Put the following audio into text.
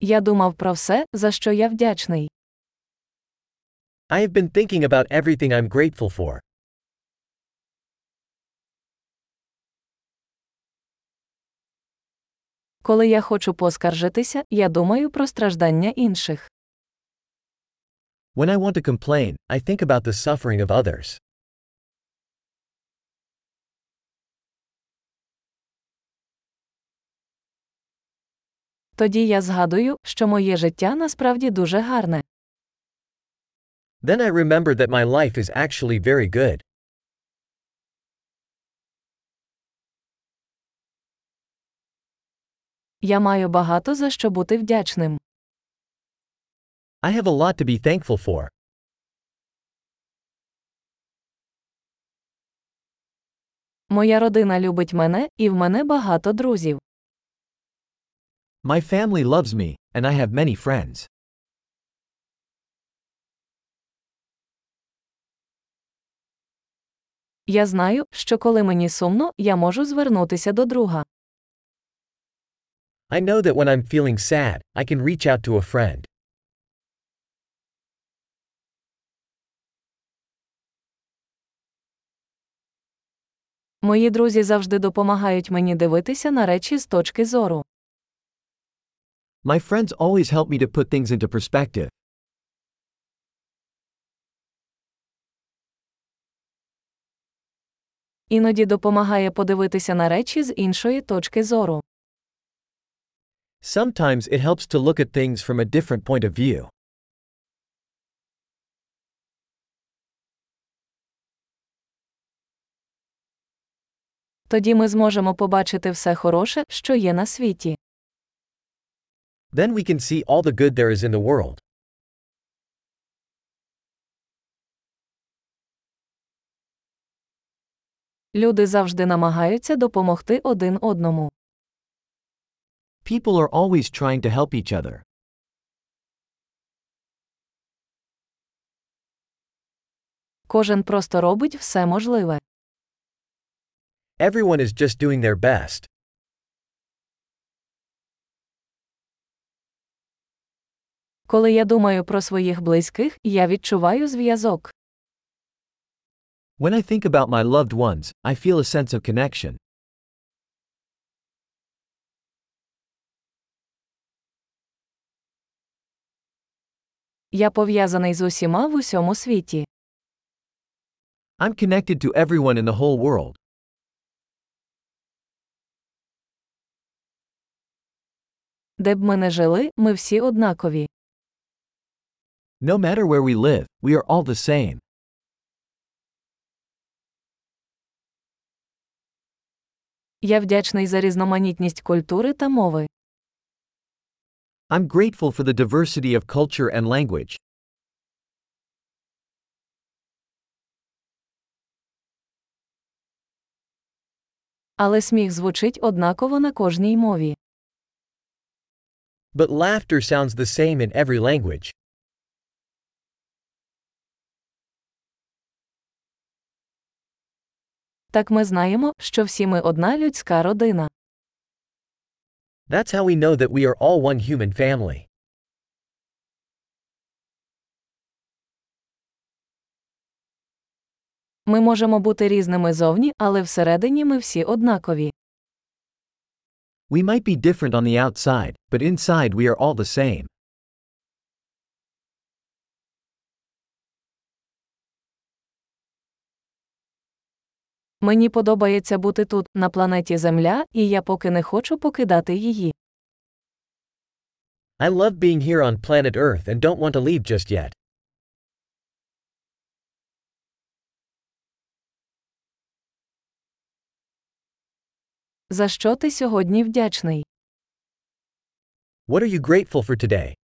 Я думав про все, за що я вдячний. I have been thinking about everything I'm grateful for. Коли я хочу поскаржитися, я думаю про страждання інших. When I want to complain, I think about the suffering of others. Тоді я згадую, що моє життя насправді дуже гарне. Then I remember that my life is actually very good. Я маю багато за що бути вдячним. I have a lot to be thankful for. Моя родина любить мене, і в мене багато друзів. My family loves me, and I have many friends. Я знаю, що коли мені сумно, я можу звернутися до друга. I know that when I'm feeling sad, I can reach out to a friend. Мої друзі завжди допомагають мені дивитися на речі з точки зору. My friends always help me to put things into perspective. Іноді допомагає подивитися на речі з іншої точки зору. Sometimes it helps to look at things from a different point of view. Тоді ми зможемо побачити все хороше, що є на світі. Then we can see all the good there is in the world. Люди завжди намагаються допомогти один одному. People are always trying to help each other. Кожен просто робить все можливе. Everyone is just doing their best. Коли я думаю про своїх близьких, я відчуваю зв'язок. When I think about my loved ones, I feel a sense of connection. Я пов'язаний з усіма в усьому світі. I'm connected to everyone in the whole world. Де б ми не жили, ми всі однакові. No matter where we live, we are all the same. Я вдячний за різноманітність культури та мови. I'm grateful for the diversity of culture and language. Але сміх звучить однаково на кожній мові. But laughter sounds the same in every language. Так ми знаємо, що всі ми одна людська родина. That's how we know that we are all one human family. Ми можемо бути різними зовні, але всередині ми всі однакові. We might be different on the outside, but inside we are all the same. Мені подобається бути тут, на планеті Земля, і я поки не хочу покидати її. I love being here on planet Earth and don't want to leave just yet. За що ти сьогодні вдячний? What are you grateful for today?